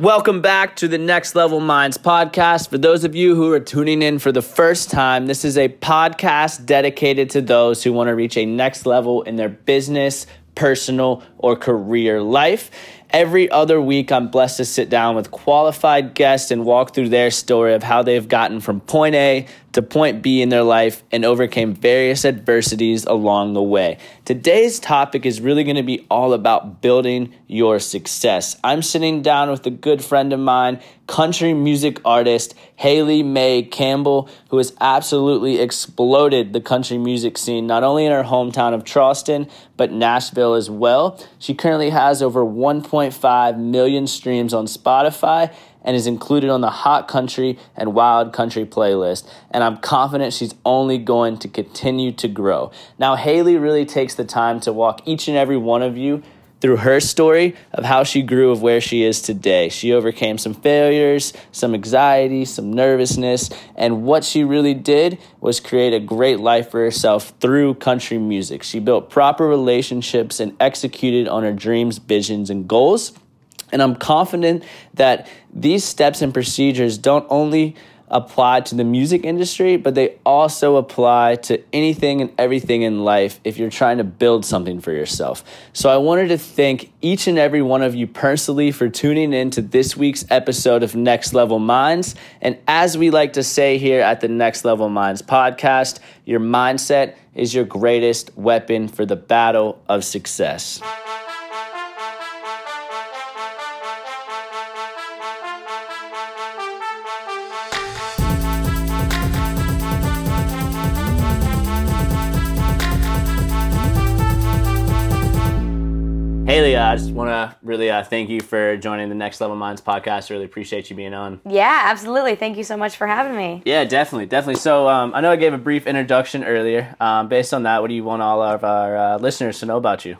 Welcome back to the Next Level Minds podcast. For those of you who are tuning in for the first time, this is a podcast dedicated to those who want to reach a next level in their business, personal, or career life. Every other week, I'm blessed to sit down with qualified guests and walk through their story of how they've gotten from point A to point B in their life and overcame various adversities along the way. Today's topic is really going to be all about building your success. I'm sitting down with a good friend of mine, country music artist Haley Mae Campbell, who has absolutely exploded the country music scene, not only in her hometown of Charleston, but Nashville as well. She currently has over 1.5 million streams on Spotify and is included on the Hot Country and Wild Country playlist. And I'm confident she's only going to continue to grow. Now, Haley really takes the time to walk each and every one of you through her story of how she grew of where she is today. She overcame some failures, some anxiety, some nervousness, and what she really did was create a great life for herself through country music. She built proper relationships and executed on her dreams, visions, and goals. And I'm confident that these steps and procedures don't only apply to the music industry, but they also apply to anything and everything in life if you're trying to build something for yourself. So I wanted to thank each and every one of you personally for tuning in to this week's episode of Next Level Minds. And as we like to say here at the Next Level Minds podcast, your mindset is your greatest weapon for the battle of success. Haley, uh, I just want to really uh, thank you for joining the Next Level Minds podcast. I really appreciate you being on. Yeah, absolutely. Thank you so much for having me. Yeah, definitely, definitely. So um, I know I gave a brief introduction earlier. Um, based on that, what do you want all of our uh, listeners to know about you?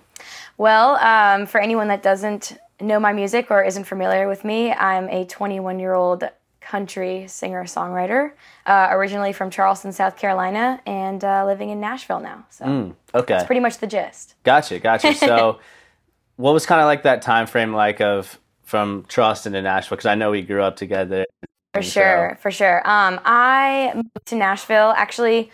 Well, um, for anyone that doesn't know my music or isn't familiar with me, I'm a 21 year old country singer songwriter, uh, originally from Charleston, South Carolina, and uh, living in Nashville now. So Mm, okay, that's pretty much the gist. gotcha, gotcha. So, what was kind of like that time frame like of from Charleston to Nashville? Because I know we grew up together. For And so- sure, for sure. Um, I moved to Nashville actually,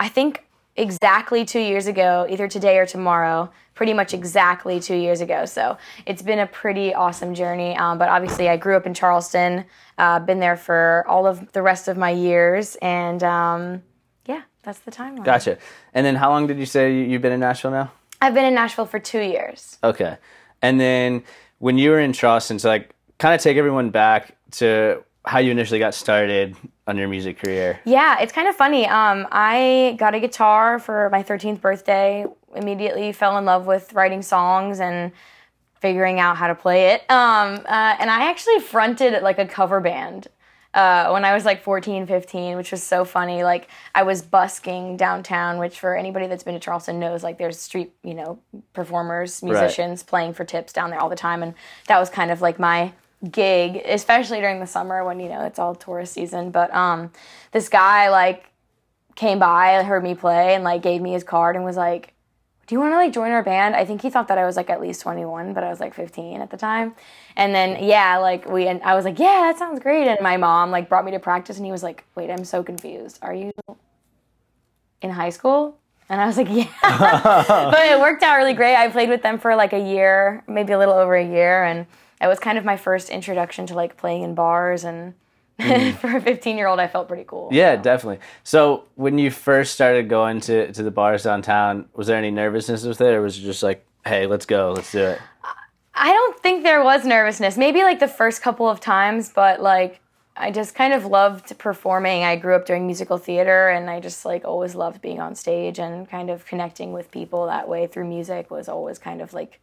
I think exactly two years ago, either today or tomorrow. Pretty much exactly two years ago. So it's been a pretty awesome journey. Um, but obviously, I grew up in Charleston. Uh, been there for all of the rest of my years, and um, yeah, that's the timeline. Gotcha. And then, how long did you say you've been in Nashville now? I've been in Nashville for two years. Okay. And then when you were in Charleston, so like kind of take everyone back to how you initially got started on your music career. Yeah, it's kind of funny. Um, I got a guitar for my 13th birthday. Immediately fell in love with writing songs and figuring out how to play it. Um, uh, and I actually fronted like a cover band uh, when I was like 14, 15, which was so funny. Like I was busking downtown, which for anybody that's been to Charleston knows, like there's street, you know, performers, musicians playing for tips down there all the time, and that was kind of like my gig, especially during the summer when you know it's all tourist season. But um, this guy like came by, heard me play, and like gave me his card and was like, "Do you want to like join our band?" I think he thought that I was like at least 21, but I was like 15 at the time. And then yeah, like we and I was like, "Yeah, that sounds great." And my mom like brought me to practice, and he was like, "Wait, I'm so confused. Are you in high school?" And I was like, "Yeah." but it worked out really great. I played with them for like a year, maybe a little over a year, and it was kind of my first introduction to like playing in bars and. Mm. for a 15 year old, I felt pretty cool. Yeah, definitely. So when you first started going to, to the bars downtown, was there any nervousness with it or was it just like, hey, let's go, let's do it? I don't think there was nervousness. Maybe like the first couple of times, but like I just kind of loved performing. I grew up doing musical theater and I just like always loved being on stage and kind of connecting with people that way through music was always kind of like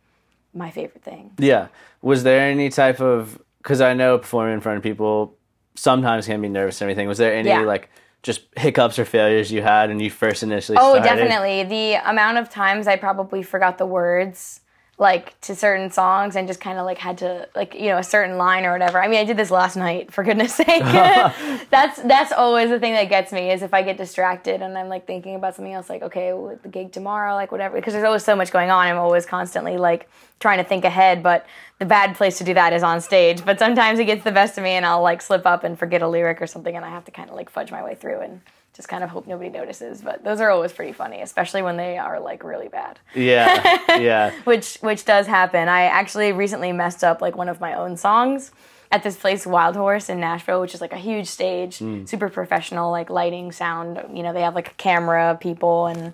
my favorite thing. Yeah. Was there any type of, because I know performing in front of people sometimes can be nervous and everything. Was there any Yeah. like just hiccups or failures you had when you first initially Oh, started? definitely. The amount of times I probably forgot the words like to certain songs and just kind of like had to like you know a certain line or whatever. I mean, I did this last night for goodness sake. that's that's always the thing that gets me is if I get distracted and I'm like thinking about something else like okay, the gig tomorrow, like whatever because there's always so much going on. I'm always constantly like trying to think ahead, but the bad place to do that is on stage. But sometimes it gets the best of me and I'll like slip up and forget a lyric or something and I have to kind of like fudge my way through and just kind of hope nobody notices. But those are always pretty funny, especially when they are like really bad. Yeah, yeah. which which does happen. I actually recently messed up like one of my own songs at this place Wild Horse in Nashville, which is like a huge stage, mm. super professional, like lighting, sound. You know, they have like a camera, people, and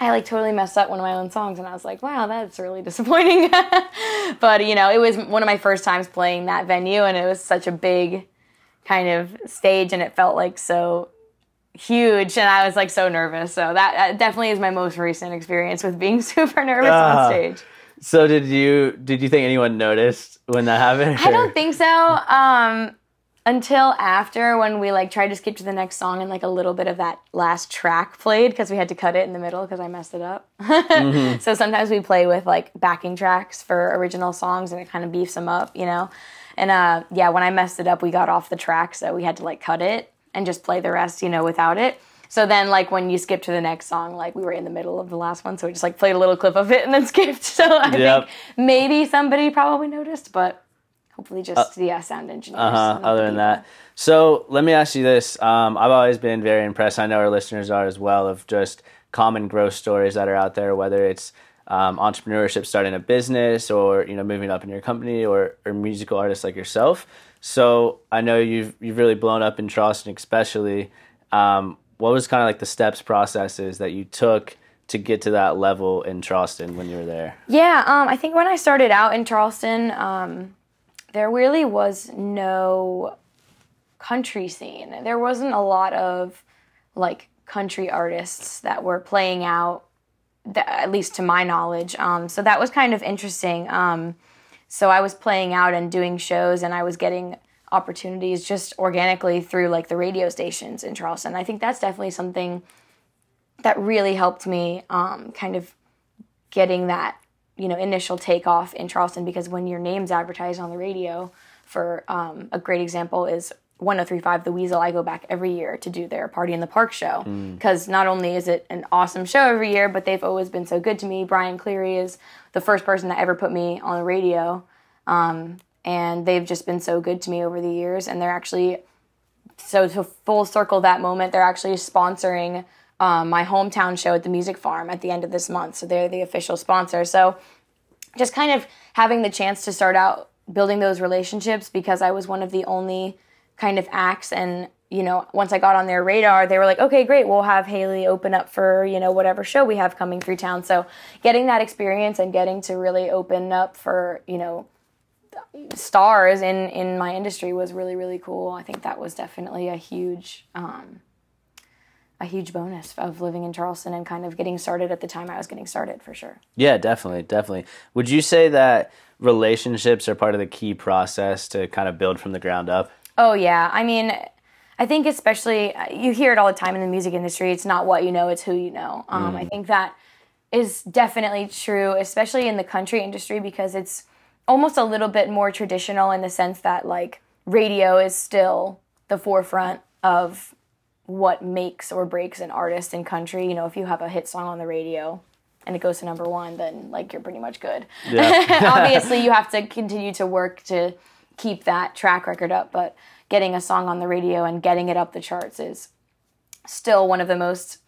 I like totally messed up one of my own songs, and I was like, wow, that's really disappointing. but you know, it was one of my first times playing that venue, and it was such a big kind of stage, and it felt like so huge and I was like so nervous. So that, that definitely is my most recent experience with being super nervous uh, on uh-huh. stage. So did you did you think anyone noticed when that happened? I don't think so. Um, until after when we like tried to skip to the next song and like a little bit of that last track played because we had to cut it in the middle because I messed it up. mm-hmm. So sometimes we play with like backing tracks for original songs and it kind of beefs them up, you know. And uh, yeah, when I messed it up, we got off the track, so we had to like cut it and just play the rest, you know, without it. So then, like when you skip to the next song, like we were in the middle of the last one, so we just like played a little clip of it and then skipped. So I yep. think maybe somebody probably noticed, but hopefully just uh, yeah, sound engineers. Uh huh. Other than that, so let me ask you this: um, I've always been very impressed. I know our listeners are as well of just common growth stories that are out there, whether it's um, entrepreneurship, starting a business, or you know moving up in your company, or or musical artists like yourself. So I know you've you've really blown up in Charleston, especially. Um, what was kind of like the steps, processes that you took to get to that level in Charleston when you were there? Yeah, um, I think when I started out in Charleston, um, there really was no country scene. There wasn't a lot of like country artists that were playing out, that, at least to my knowledge. Um, so that was kind of interesting. Um, so I was playing out and doing shows, and I was getting opportunities just organically through like the radio stations in Charleston. I think that's definitely something that really helped me um, kind of getting that you know initial takeoff in Charleston because when your name's advertised on the radio, for um, a great example is 1035 The Weasel. I go back every year to do their Party in the Park show because mm. not only is it an awesome show every year, but they've always been so good to me. Brian Cleary is the first person that ever put me on the radio. Um, and they've just been so good to me over the years. And they're actually, so to full circle that moment, they're actually sponsoring um, my hometown show at the Music Farm at the end of this month. So they're the official sponsor. So just kind of having the chance to start out building those relationships because I was one of the only kind of acts. And you know once i got on their radar they were like okay great we'll have haley open up for you know whatever show we have coming through town. So getting that experience and getting to really open up for you know stars in in my industry was really really cool. I think that was definitely a huge um, a huge bonus of living in charleston and kind of getting started at the time i was getting started for sure. Yeah definitely definitely. Would you say that relationships are part of the key process to kind of build from the ground up Oh yeah, I mean, I think especially you hear it all the time in the music industry. It's not what you know; it's who you know. Um, mm. I think that is definitely true, especially in the country industry because it's almost a little bit more traditional in the sense that like radio is still the forefront of what makes or breaks an artist in country. You know, if you have a hit song on the radio and it goes to number one, then like you're pretty much good. Yeah. Obviously, you have to continue to work to keep that track record up, but getting a song on the radio and getting it up the charts is still one of the most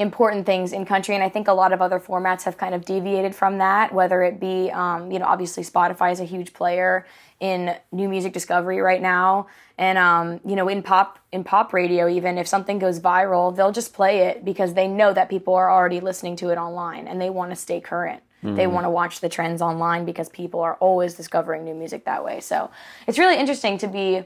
important things in country and i think a lot of other formats have kind of deviated from that whether it be um, you know obviously spotify is a huge player in new music discovery right now and um, you know in pop in pop radio even if something goes viral they'll just play it because they know that people are already listening to it online and they want to stay current Mm-hmm. They want to watch the trends online because people are always discovering new music that way. So it's really interesting to be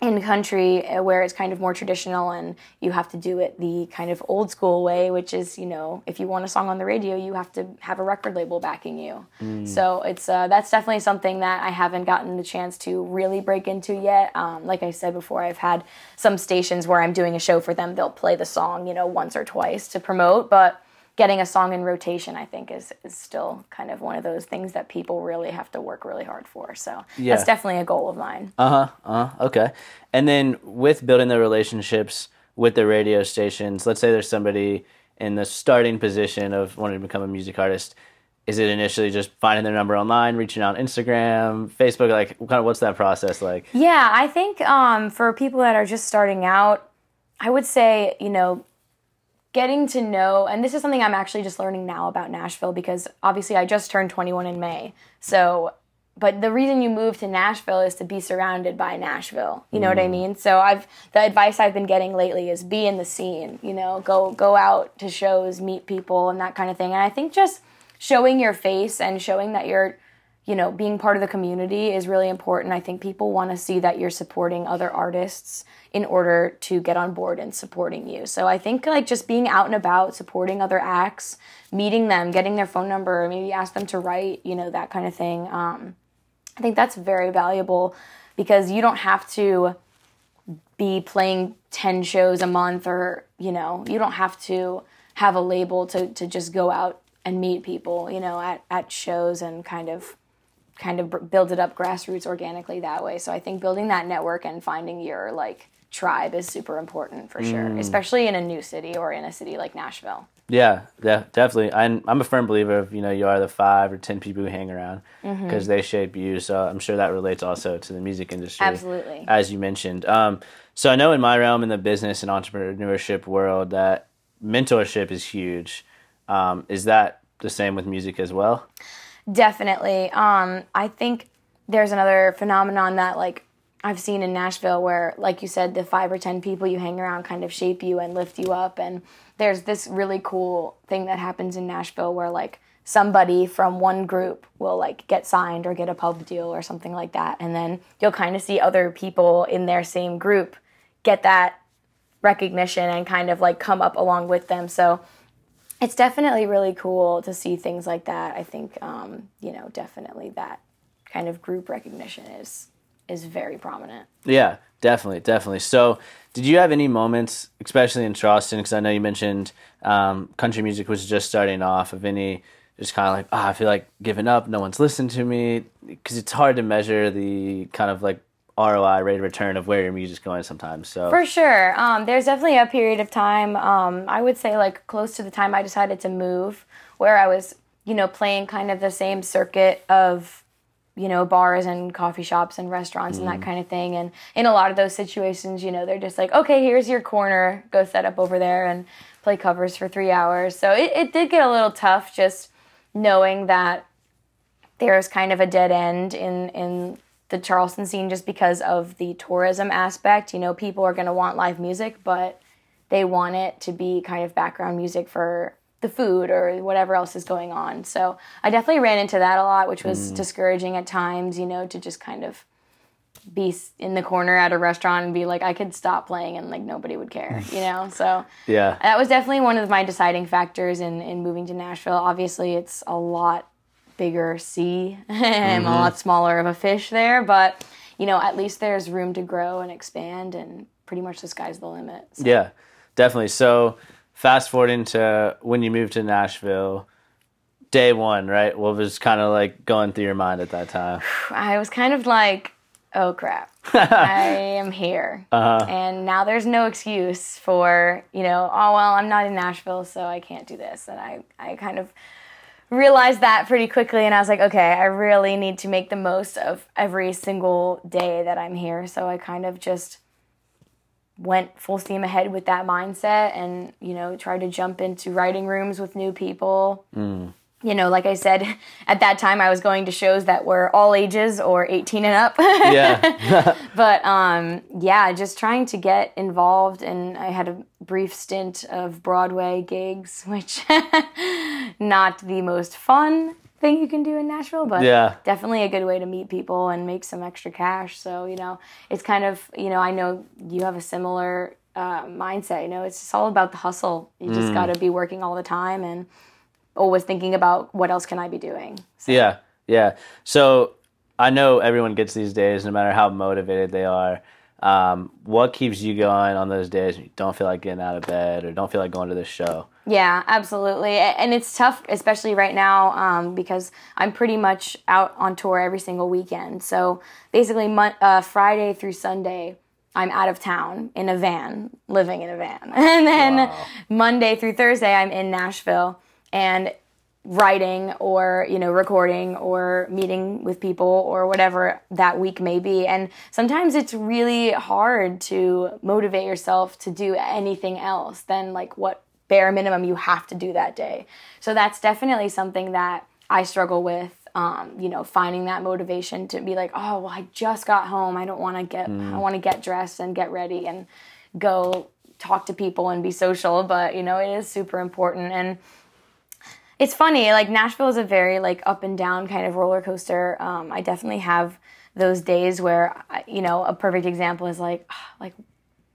in country uh, where it's kind of more traditional and you have to do it the kind of old school way which is you know if you want a song on the radio you have to have a record label backing you. Mm. so it's uh, that's definitely something that i haven't gotten the chance to really break into yet. Um, like i said before i've had some stations where i'm doing a show for them. They'll play the song you know once or twice to promote but getting a song in rotation, I think, is is still kind of one of those things that people really have to work really hard for. So Yeah. that's definitely a goal of mine. Uh huh. Uh huh. Okay. And then with building the relationships with the radio stations, let's say there's somebody in the starting position of wanting to become a music artist. Is it initially just finding their number online, reaching out on Instagram, Facebook? Like, kind of what's that process like? Yeah, I think um, for people that are just starting out, I would say, you know, getting to know, and this is something I'm actually just learning now about Nashville because obviously I just turned 21 in May. So, but the reason you move to Nashville is to be surrounded by Nashville. You know what I mm. mean? So I've the advice I've been getting lately is be in the scene. You know, go go out to shows, meet people, and that kind of thing. And I think just showing your face and showing that you're you know, being part of the community is really important. I think people want to see that you're supporting other artists in order to get on board and supporting you. So I think like just being out and about, supporting other acts, meeting them, getting their phone number, maybe ask them to write, you know, that kind of thing. Um, I think that's very valuable because you don't have to be playing 10 shows a month or, you know, you don't have to have a label to, to just go out and meet people, you know, at, at shows and kind of kind of build it up grassroots organically that way. So I think building that network and finding your like tribe is super important for sure, especially in a new city or in a city like Nashville. Yeah, yeah, definitely. I'm I'm a firm believer of you know you are the five or ten people who hang around because they shape you. So I'm sure that relates also to the music industry. Absolutely. as you mentioned. Um, so I know in my realm in the business and entrepreneurship world that mentorship is huge. Um, is that the same with music as well? Definitely. Um, I think there's another phenomenon that like I've seen in Nashville where, like you said, the five or ten people you hang around kind of shape you and lift you up. And there's this really cool thing that happens in Nashville where like somebody from one group will like get signed or get a pub deal or something like that. And then you'll kind of see other people in their same group get that recognition and kind of like come up along with them. So it's definitely really cool to see things like that. I think, um, you know, definitely that kind of group recognition is is very prominent. Yeah, definitely, definitely. So, did you have any moments, especially in Charleston? Because I know you mentioned um, country music was just starting off. Of any, just kind of like, ah, I feel like giving up. No one's listened to me. Because it's hard to measure the kind of like ROI rate of return of where your music's going sometimes. So, For sure. Um, there's definitely a period of time, um, I would say like close to the time I decided to move, where I was, you know, playing kind of the same circuit of, you know, bars and coffee shops and restaurants and that kind of thing. And in a lot of those situations, you know, they're just like, okay, here's your corner, go set up over there and play covers for three hours. So it, it did get a little tough just knowing that there's kind of a dead end in in the Charleston scene just because of the tourism aspect. You know, people are going to want live music, but they want it to be kind of background music for the food or whatever else is going on. So I definitely ran into that a lot, which was mm. discouraging at times, you know, to just kind of be in the corner at a restaurant and be like, I could stop playing and like nobody would care, you know? So yeah, that was definitely one of my deciding factors in, in moving to Nashville. Obviously, it's a lot bigger sea. I'm a mm-hmm. lot smaller of a fish there, but you know, at least there's room to grow and expand, and pretty much the sky's the limit. So yeah, definitely. So, fast forwarding to when you moved to Nashville, day one, right? What was kind of like going through your mind at that time? I was kind of like, oh crap, I am here. Uh-huh. And now there's no excuse for, you know, oh, well, I'm not in Nashville, so I can't do this. And I, I kind of realized that pretty quickly. And I was like, okay, I really need to make the most of every single day that I'm here. So I kind of just went full steam ahead with that mindset and, you know, tried to jump into writing rooms with new people mm. You know, like I said, at that time I was going to shows that were all ages or 18 and up. Yeah, but um, yeah, just trying to get involved. And I had a brief stint of Broadway gigs, which not the most fun thing you can do in Nashville, but Yeah. definitely a good way to meet people and make some extra cash. So, you know, it's kind of, you know, I know you have a similar uh, mindset. You know, it's just all about the hustle. You just got to be working all the time and always thinking about what else can I be doing. So, Yeah, yeah. So I know everyone gets these days, no matter how motivated they are. Um, what keeps you going on those days when you don't feel like getting out of bed or don't feel like going to the show? Yeah, absolutely. And it's tough, especially right now, um, because I'm pretty much out on tour every single weekend. So basically, mon- uh, Friday through Sunday, I'm out of town in a van, living in a van. And then wow. Monday through Thursday, I'm in Nashville and writing or, you know, recording or meeting with people or whatever that week may be. And sometimes it's really hard to motivate yourself to do anything else than like what bare minimum you have to do that day. So that's definitely something that I struggle with. Um, you know, finding that motivation to be like, oh, well, I just got home. I don't want to get, mm. I want to get dressed and get ready and go talk to people and be social. But you know, it is super important. And it's funny. Like Nashville is a very like up and down kind of roller coaster. Um, I definitely have those days where, you know, a perfect example is like, like,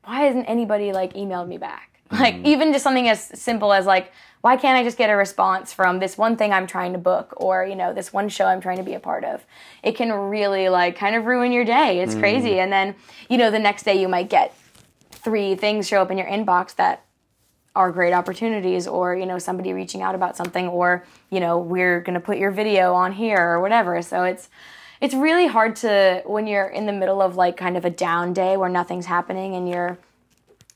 why hasn't anybody like emailed me back? Like mm. even just something as simple as like, why can't I just get a response from this one thing I'm trying to book or, you know, this one show I'm trying to be a part of? It can really like kind of ruin your day. It's mm. crazy. And then, you know, the next day you might get three things show up in your inbox that are great opportunities or, you know, somebody reaching out about something or, you know, we're going to put your video on here or whatever. So it's it's really hard to when you're in the middle of like kind of a down day where nothing's happening and you're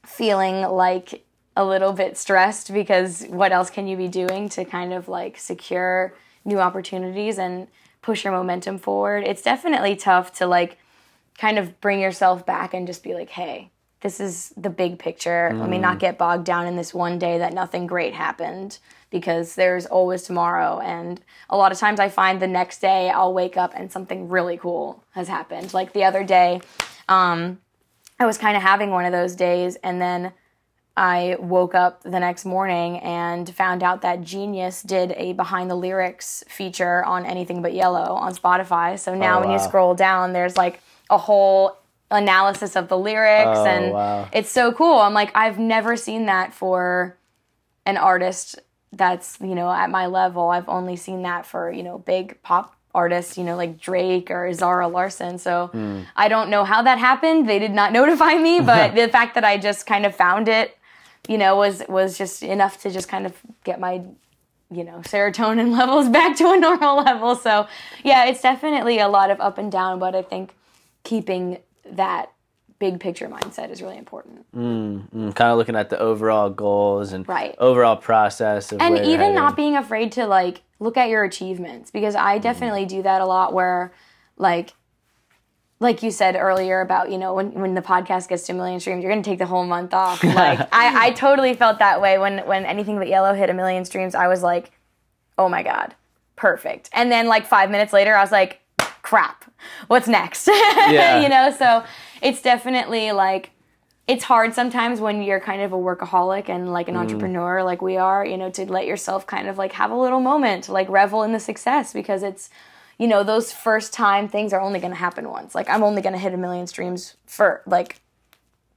feeling like a little bit stressed because what else can you be doing to kind of like secure new opportunities and push your momentum forward? It's definitely tough to like kind of bring yourself back and just be like, hey, this is the big picture. Mm. Let me not mm. get bogged down in this one day that nothing great happened because there's always tomorrow. And a lot of times I find the next day I'll wake up and something really cool has happened. Like the other day, um, I was kind of having one of those days, and then I woke up the next morning and found out that Genius did a behind the lyrics feature on Anything But Yellow on Spotify. So now oh, wow. when you scroll down, there's like a whole analysis of the lyrics, oh, and wow. it's so cool. I'm like, I've never seen that for an artist that's you know at my level. I've only seen that for you know big pop artists, you know, like Drake or Zara Larsson. So mm. I don't know how that happened. They did not notify me, but the fact that I just kind of found it, you know, was was just enough to just kind of get my you know serotonin levels back to a normal level. So yeah, it's definitely a lot of up and down, but I think keeping that big picture mindset is really important. Mm, mm, kind of looking at the overall goals and right. overall process. and even not being afraid to like look at your achievements because I mm-hmm. definitely mm. do that a lot where like like you said earlier about you know when, when the podcast gets to a million streams you're going to take the whole month off like I, I totally felt that way when when anything but yellow hit a million streams i was like oh my god perfect and then like five minutes later i was like crap what's next yeah. you know so it's definitely like it's hard sometimes when you're kind of a workaholic and like an mm. entrepreneur like we are you know to let yourself kind of like have a little moment to like revel in the success because it's you know those first time things are only going to happen once like i'm only going to hit a million streams for like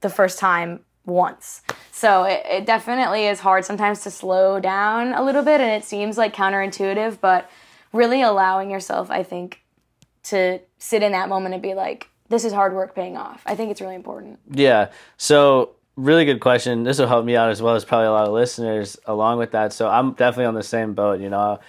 the first time once so it, it definitely is hard sometimes to slow down a little bit and it seems like counterintuitive but really allowing yourself i think to sit in that moment and be like, this is hard work paying off. I think it's really important. Yeah. So, really good question. This will help me out as well as probably a lot of listeners along with that. So, I'm definitely on the same boat. You know,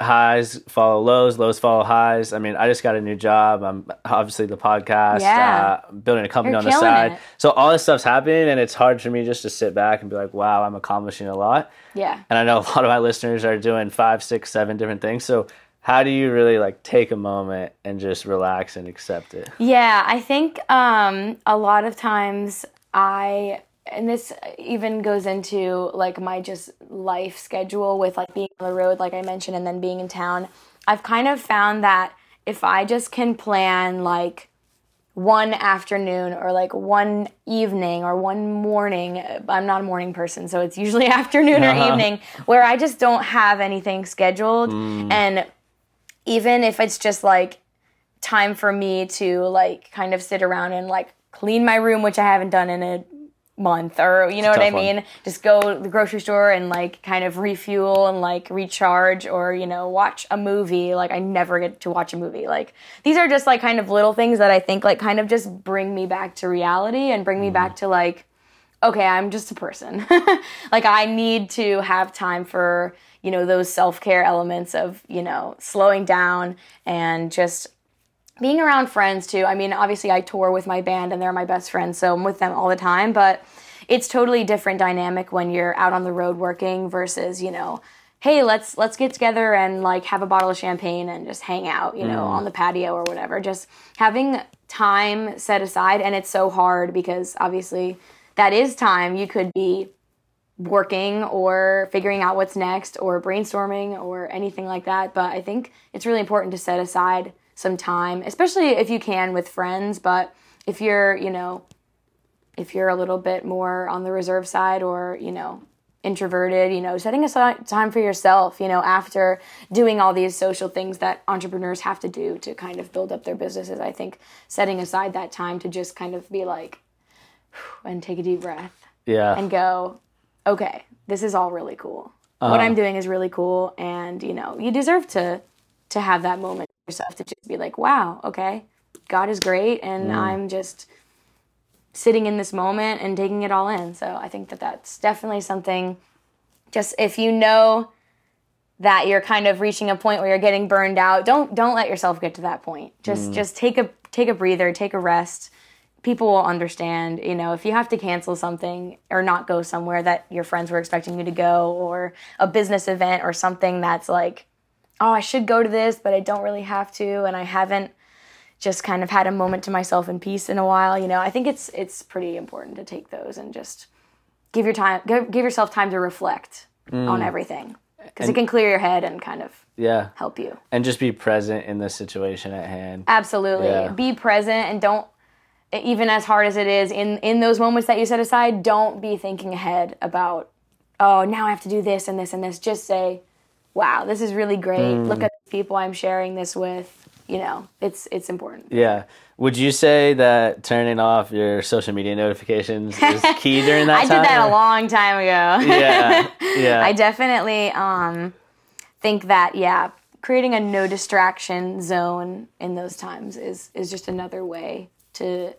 highs follow lows, lows follow highs. I mean, I just got a new job. I'm obviously the podcast, yeah. uh, building a company You're on the side. It. So all this stuff's happening, and it's hard for me just to sit back and be like, "Wow, I'm accomplishing a lot." Yeah. And I know a lot of my listeners are doing five, six, seven different things. So how do you really like take a moment and just relax and accept it? Yeah, I think um, a lot of times I and this even goes into like my just life schedule with like being on the road like I mentioned and then being in town. I've kind of found that if I just can plan like one afternoon or like one evening or one morning. I'm not a morning person, so it's usually afternoon uh-huh. or evening where I just don't have anything scheduled mm. and even if it's just like time for me to like kind of sit around and like clean my room, which I haven't done in a month or you know what I mean? One. Just go to the grocery store and like kind of refuel and like recharge or you know watch a movie. Like I never get to watch a movie. Like these are just like kind of little things that I think like kind of just bring me back to reality and bring me mm. back to like okay, I'm just a person. like I need to have time for, you know, those self-care elements of, you know, slowing down and just being around friends too. I mean, obviously I tour with my band and they're my best friends, so I'm with them all the time, but it's totally different dynamic when you're out on the road working versus, you know, hey, let's let's get together and like have a bottle of champagne and just hang out, you know, mm. on the patio or whatever. Just having time set aside and it's so hard because obviously that is time you could be working or figuring out what's next or brainstorming or anything like that. But I think it's really important to set aside some time, especially if you can with friends. But if you're, you know, if you're a little bit more on the reserve side or, you know, introverted, you know, setting aside time for yourself, you know, after doing all these social things that entrepreneurs have to do to kind of build up their businesses. I think setting aside that time to just kind of be like, and take a deep breath. Yeah. And go, okay, this is all really cool. Uh-huh. What I'm doing is really cool, and you know, you deserve to to have that moment yourself to just be like, wow, okay, God is great, and mm. I'm just sitting in this moment and taking it all in. So I think that that's definitely something. Just if you know that you're kind of reaching a point where you're getting burned out, don't don't let yourself get to that point. Just mm. just take a take a breather, take a rest people will understand, you know, if you have to cancel something or not go somewhere that your friends were expecting you to go or a business event or something that's like, oh, I should go to this, but I don't really have to and I haven't just kind of had a moment to myself in peace in a while, you know. I think it's it's pretty important to take those and just give your time give, give yourself time to reflect mm. on everything because it can clear your head and kind of yeah help you and just be present in the situation at hand absolutely yeah. be present and don't even as hard as it is in in those moments that you set aside don't be thinking ahead about oh now i have to do this and this and this just say wow this is really great mm. look at the people i'm sharing this with you know it's it's important yeah would you say that turning off your social media notifications is key during that I time? I did that a long time ago. yeah. Yeah. I definitely um, think that yeah, creating a no distraction zone in those times is is just another way to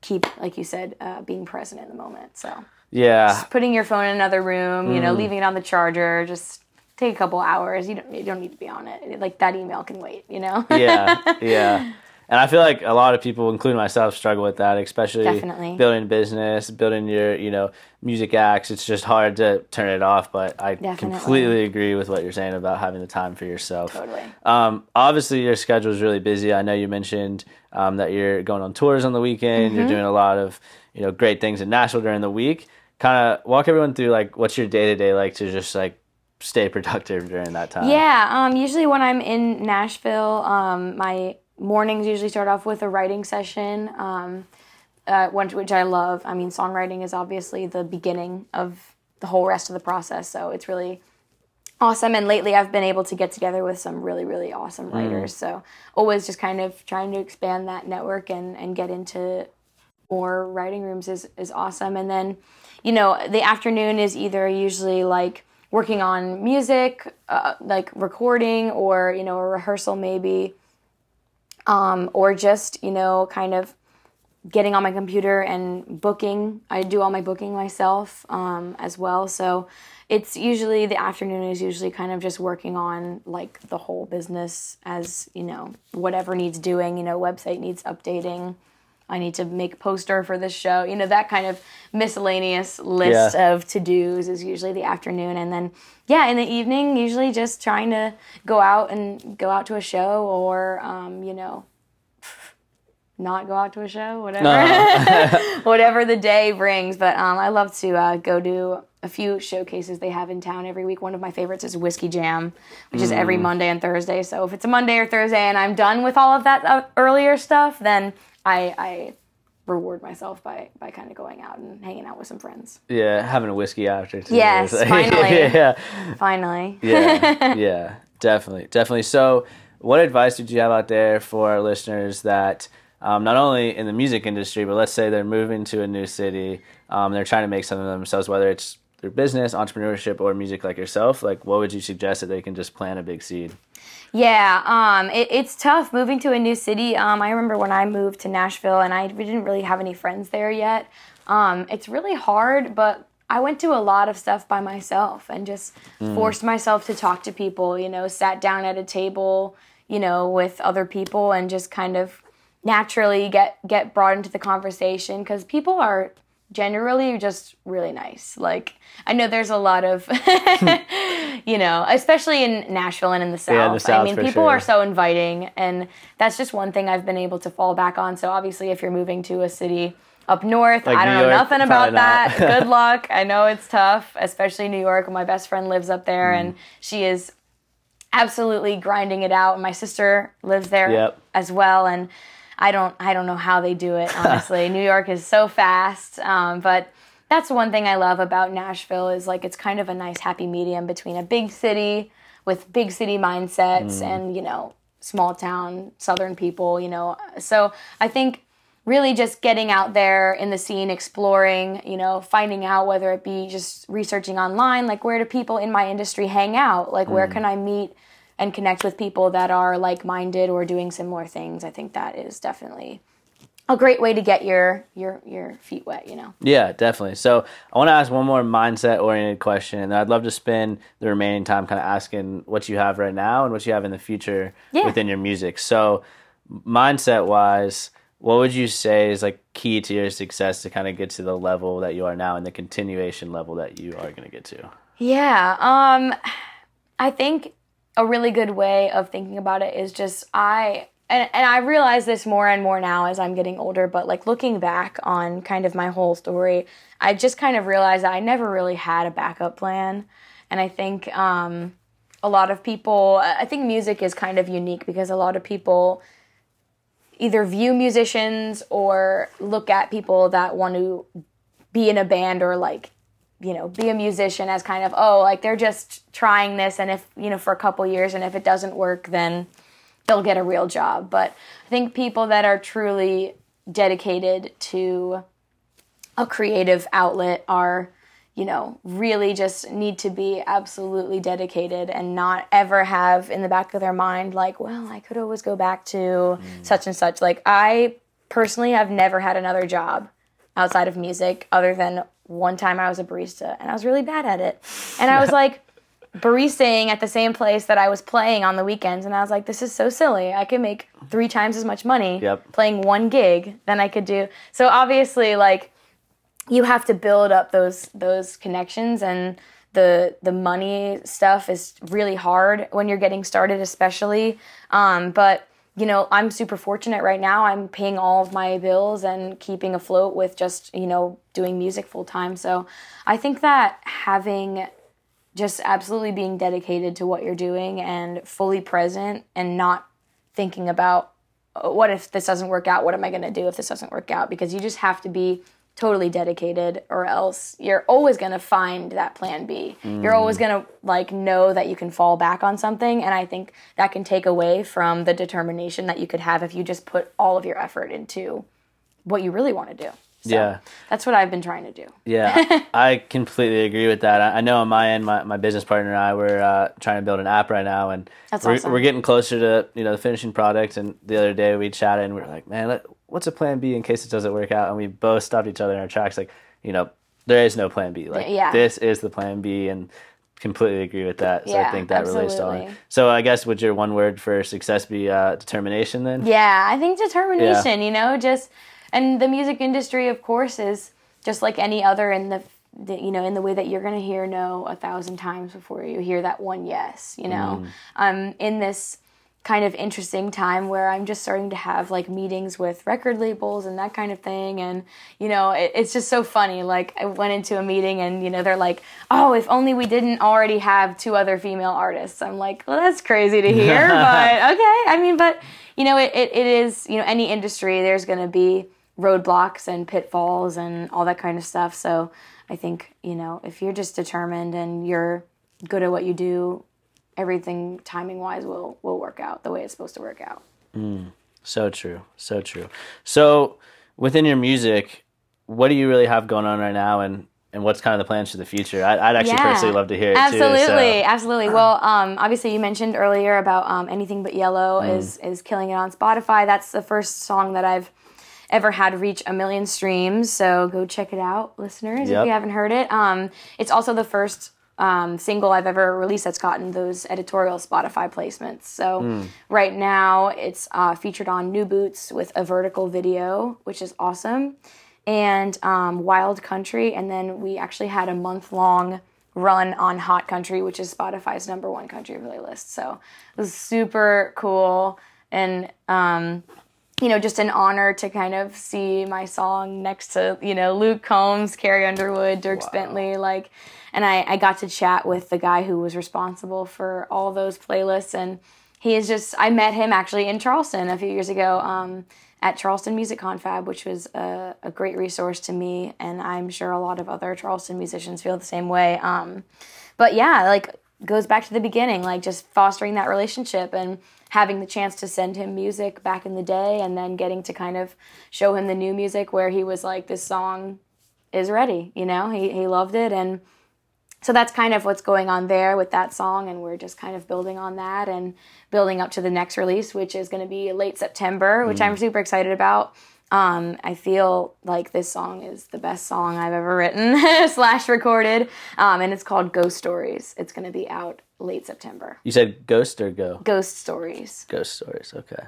keep, like you said, uh, being present in the moment. So yeah, just putting your phone in another room, mm. you know, mm. leaving it on the charger, just take a couple hours. You don't you don't need to be on it. Like that email can wait. You know. yeah, yeah. And I feel like a lot of people, including myself, struggle with that, especially Definitely. building a business, building your, you know, music acts. It's just hard to turn it off. But I Definitely. completely agree with what you're saying about having the time for yourself. Totally. Um, obviously, your schedule is really busy. I know you mentioned um, that you're going on tours on the weekend. Mm-hmm. You're doing a lot of, you know, great things in Nashville during the week. Kind of walk everyone through like what's your day to day like to just like stay productive during that time. Yeah. Um, usually when I'm in Nashville, um, my mornings usually start off with a writing session, um, uh, which I love. I mean, songwriting is obviously the beginning of the whole rest of the process, so it's really awesome. And lately, I've been able to get together with some really, really awesome mm. writers. Mm. So always just kind of trying to expand that network and and get into more writing rooms is is awesome. And then, you know, the afternoon is either usually like working on music, uh, like recording, or you know, a rehearsal maybe um, or just you know kind of getting on my computer and booking. I do all my booking myself um, as well. So it's usually the afternoon is usually kind of just working on like the whole business as you know whatever needs doing. You know, website needs updating. I need to make a poster for this show. You know, that kind of miscellaneous list yeah. of to dos is usually the afternoon. And then, yeah, in the evening, usually just trying to go out and go out to a show or, um, you know, not go out to a show, whatever, no. whatever the day brings. But um, I love to uh, go to a few showcases they have in town every week. One of my favorites is Whiskey Jam, which mm. is every. Monday and Thursday. So if it's a Monday or Thursday and I'm done with all of that uh, earlier stuff, then I, I reward myself by by kind of going out and hanging out with some friends. Yeah, having a whiskey after too. Yes, finally. yeah. Finally. yeah. Yeah. Definitely. Definitely. So, what advice would you have out there for our listeners that um, not only in the music industry, but let's say they're moving to a new city, um, they're trying to make something of themselves, whether it's their business, entrepreneurship, or music like yourself, like what would you suggest that they can just plant a big seed? Yeah, um, it, it's tough moving to a new city. Um, I remember when I moved to Nashville and I didn't really have any friends there yet. Um, it's really hard, but I went to a lot of stuff by myself and just mm. forced myself to talk to people, you know, sat down at a table, you know, with other people and just kind of naturally get get brought into the conversation because people are generally just really nice. Like I know there's a lot of you know, especially in Nashville and in the South. Yeah, the South I mean, people sure. are so inviting and that's just one thing I've been able to fall back on. So obviously if you're moving to a city up north, like I don't New know nothing about that. Good luck. I know it's tough, especially New York. My best friend lives up there mm. and she is absolutely grinding it out. My sister lives there yep. as well and I don't I don't know how they do it honestly. New York is so fast, um, but that's one thing I love about Nashville is like it's kind of a nice happy medium between a big city with big city mindsets mm. and you know small town southern people. You know, so I think really just getting out there in the scene, exploring, you know, finding out whether it be just researching online, like where do people in my industry hang out? Like where mm. can I meet and connect with people that are like-minded or doing similar things. I think that is definitely a great way to get your your your feet wet, you know. Yeah, definitely. So I want to ask one more mindset oriented question, and I'd love to spend the remaining time kind of asking what you have right now and what you have in the future yeah. within your music. So mindset wise, what would you say is like key to your success to kind of get to the level that you are now and the continuation level that you are going to get to? Yeah, um I think a really good way of thinking about it is just I and, and I realize this more and more now as I'm getting older, but like looking back on kind of my whole story, I just kind of realized that I never really had a backup plan. And I think um, a lot of people, I think music is kind of unique because a lot of people either view musicians or look at people that want to be in a band or like you know be a musician as kind of oh like they're just trying this and if you know for a couple years and if it doesn't work then they'll get a real job but i think people that are truly dedicated to a creative outlet are you know really just need to be absolutely dedicated and not ever have in the back of their mind like well i could always go back to mm. such and such like i personally have never had another job outside of music other than one time I was a barista and I was really bad at it. And I was like baristaing at the same place that I was playing on the weekends and I was like this is so silly. I could make 3 times as much money yep. playing one gig than I could do. So obviously like you have to build up those those connections and the the money stuff is really hard when you're getting started especially um, but you know, I'm super fortunate right now. I'm paying all of my bills and keeping afloat with just, you know, doing music full time. So I think that having just absolutely being dedicated to what you're doing and fully present and not thinking about oh, what if this doesn't work out? What am I going to do if this doesn't work out? Because you just have to be totally dedicated or else you're always going to find that plan B. Mm. You're always going to like know that you can fall back on something and I think that can take away from the determination that you could have if you just put all of your effort into what you really want to do. So yeah. That's what I've been trying to do. Yeah. I completely agree with that. I, know on my end, my, my business partner and I, we're uh, trying to build an app right now and That's we're, awesome. we're getting closer to, you know, the finishing product. And the other day we chatted and we are like, man, let, what's a plan B in case it doesn't work out? And we both stopped each other in our tracks, like, you know, there is no plan B. Like, yeah. this is the plan B, and completely agree with that. So yeah, I think that absolutely. relates to all. So I guess would your one word for success be uh, determination then? Yeah, I think determination. Yeah. You know, just and the music industry, of course, is just like any other in the, the you know in the way that you're gonna hear no a thousand times before you hear that one yes. You know, mm. um, in this kind of interesting time where I'm just starting to have like meetings with record labels and that kind of thing. And, you know, it, it's just so funny. Like, I went into a meeting and, you know, they're like, oh, if only we didn't already have two other female artists. I'm like, well, that's crazy to hear, but okay. I mean, but, you know, it, it, it is, you know, any industry, there's going to be roadblocks and pitfalls and all that kind of stuff. So I think, you know, if you're just determined and you're good at what you do, everything timing wise will will work out the way it's supposed to work out. Mm, so true, so true. So within your music, what do you really have going on right now, and and what's kind of the plans for the future? I'd, I'd actually Yeah. personally love to hear it absolutely, too. so- absolutely. Well, um, obviously you mentioned earlier about um, anything but yellow Mm. is is killing it on Spotify. That's the first song that I've ever had reach a million streams. So go check it out, listeners, Yep. if you haven't heard it. Um, it's also the first um, single I've ever released that's gotten those editorial Spotify placements. So Hmm. right now it's uh, featured on New Boots with a vertical video, which is awesome, and um, Wild Country, and then we actually had a month long run on Hot Country, which is Spotify's number one country playlist. So it was super cool and. Um, you know, just an honor to kind of see my song next to, you know, Luke Combs, Carrie Underwood, Dierks Bentley, like, and I, I got to chat with the guy who was responsible for all those playlists. And he is just, I met him actually in Charleston a few years ago um, at Charleston Music Confab, which was a, a great resource to me. And I'm sure a lot of other Charleston musicians feel the same way. Um, but yeah, like, goes back to the beginning, like just fostering that relationship and having the chance to send him music back in the day and then getting to kind of show him the new music where he was like, this song is ready, you know? He, he loved it. And so that's kind of what's going on there with that song. And we're just kind of building on that and building up to the next release, which is going to be late September, which I'm mm. super excited about. Um, I feel like this song is the best song I've ever written slash recorded, um, and it's called Ghost Stories. It's going to be out late September. You said ghost or go? Ghost Stories. Ghost stories. Okay,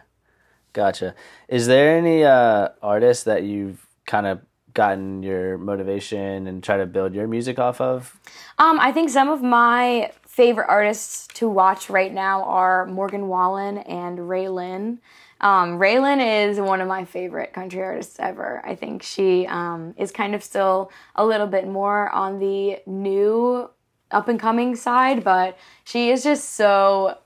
gotcha. Is there any uh, artists that you've kind of gotten your motivation and try to build your music off of? Um, I think some of my favorite artists to watch right now are Morgan Wallen and RaeLynn. Um, RaeLynn is one of my favorite country artists ever. I think she um, is kind of still a little bit more on the new up and coming side, but she is just so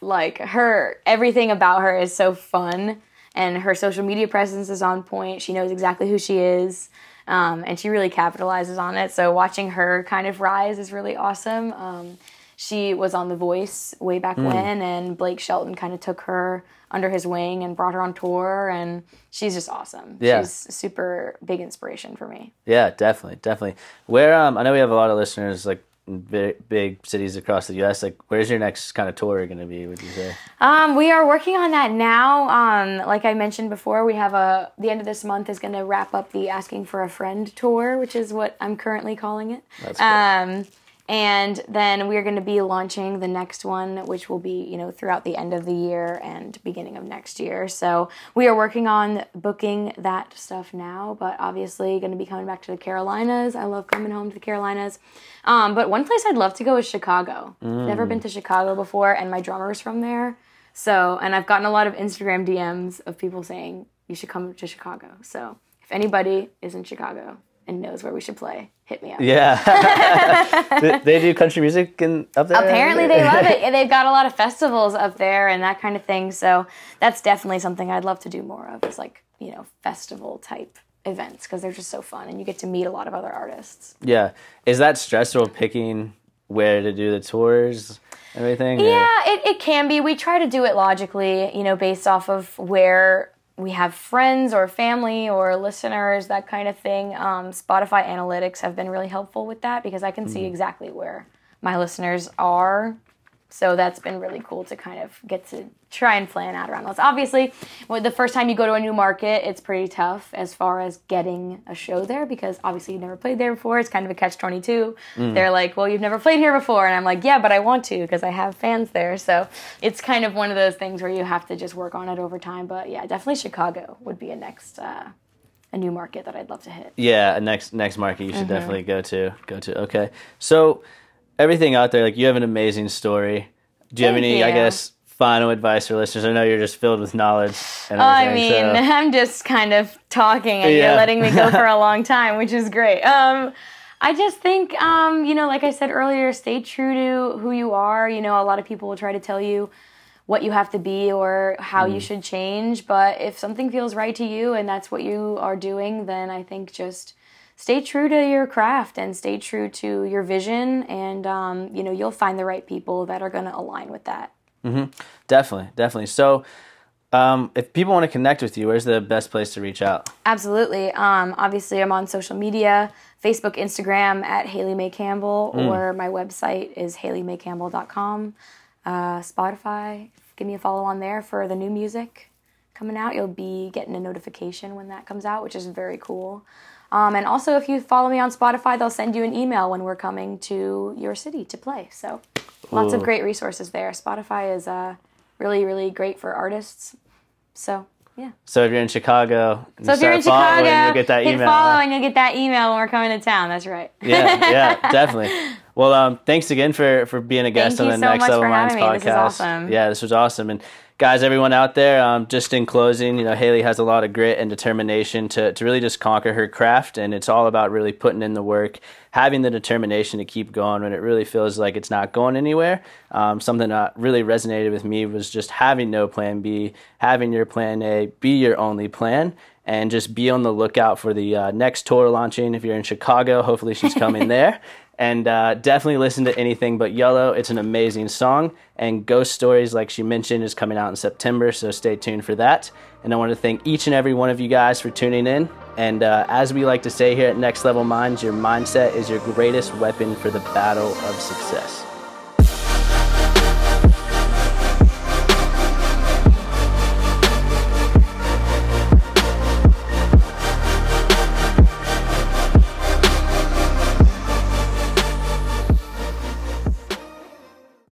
like her everything about her is so fun and her social media presence is on point. She knows exactly who she is um, and she really capitalizes on it. So watching her kind of rise is really awesome. Um, she was on the voice way back when and blake shelton kind of took her under his wing and brought her on tour and she's just awesome Yeah. she's a super big inspiration for me Yeah, definitely, definitely. Where um, I know we have a lot of listeners like in big, big cities across the U.S. Like, where's your next kind of tour going to be? Would you say? Um, we are working on that now. Um, like I mentioned before, we have a the end of this month is going to wrap up the Asking for a Friend tour, which is what I'm currently calling it. That's cool. Um, and then we're going to be launching the next one, which will be you know throughout the end of the year and beginning of next year. So we are working on booking that stuff now, but obviously going to be coming back to the Carolinas. I love coming home to the Carolinas. Um, but one place I'd love to go is Chicago. Never been to Chicago before, and my drummer's from there. So, and I've gotten a lot of Instagram DMs of people saying you should come to Chicago. So, if anybody is in Chicago and knows where we should play, hit me up. Yeah. Do they do country music in, up there? Apparently, they love it. They've got a lot of festivals up there and that kind of thing. So, that's definitely something I'd love to do more of is like, you know, festival type events because they're just so fun and you get to meet a lot of other artists. Yeah. Is that stressful picking where to do the tours and everything? or- Yeah, it, it can be. We try to do it logically, you know, based off of where we have friends or family or listeners, that kind of thing. Um, Spotify analytics have been really helpful with that because I can see exactly where my listeners are. So that's been really cool to kind of get to try and plan out around those. Obviously, when the first time you go to a new market, it's pretty tough as far as getting a show there because obviously you've never played there before. It's kind of a catch 22. They're like, well, you've never played here before. And I'm like, yeah, but I want to because I have fans there. So it's kind of one of those things where you have to just work on it over time. But yeah, definitely Chicago would be a next, uh, a new market that I'd love to hit. Yeah, a next next market you Mm-hmm. should definitely go to. Go to. Okay. So everything out there, like you have an amazing story. Do you have Thank any, I guess, final advice for listeners? I know you're just filled with knowledge and I mean, so- I'm just kind of talking and Yeah. you're letting me go for a long time, which is great. Um, I just think, um, you know, like I said earlier, stay true to who you are. You know, a lot of people will try to tell you what you have to be or how Mm. you should change. But if something feels right to you and that's what you are doing, then I think just stay true to your craft and stay true to your vision. And, um, you know, you'll find the right people that are going to align with that. Definitely, definitely. So, Um, if people want to connect with you, where's the best place to reach out? Absolutely. Um, obviously, I'm on social media Facebook, Instagram at Haley May Campbell, mm. or my website is haleymaycampbell.com. Uh, Spotify, give me a follow on there for the new music coming out. You'll be getting a notification when that comes out, which is very cool. Um, and also, if you follow me on Spotify, they'll send you an email when we're coming to your city to play. So, lots Ooh. of great resources there. Spotify is uh, really, really great for artists. So, yeah. So if you're in Chicago, so if you're in Chicago, you'll get that hit email. follow and you'll get that email when we're coming to town. That's right. yeah, yeah, definitely. Well, um, thanks again for for being a guest Thank on the so Next Level Minds podcast. This is awesome. Yeah, this was awesome. And guys, everyone out there, um, just in closing, you know, Haley has a lot of grit and determination to, to really just conquer her craft. And it's all about really putting in the work, having the determination to keep going when it really feels like it's not going anywhere. Um, something that really resonated with me was just having no plan B, having your plan A be your only plan. And just be on the lookout for the uh, next tour launching. If you're in Chicago, hopefully she's coming there. And uh, definitely listen to anything but yellow it's an amazing song and ghost stories like she mentioned is coming out in september so stay tuned for that. And i want to thank each and every one of you guys for tuning in. And uh, as we like to say here at next level minds your mindset is your greatest weapon for the battle of success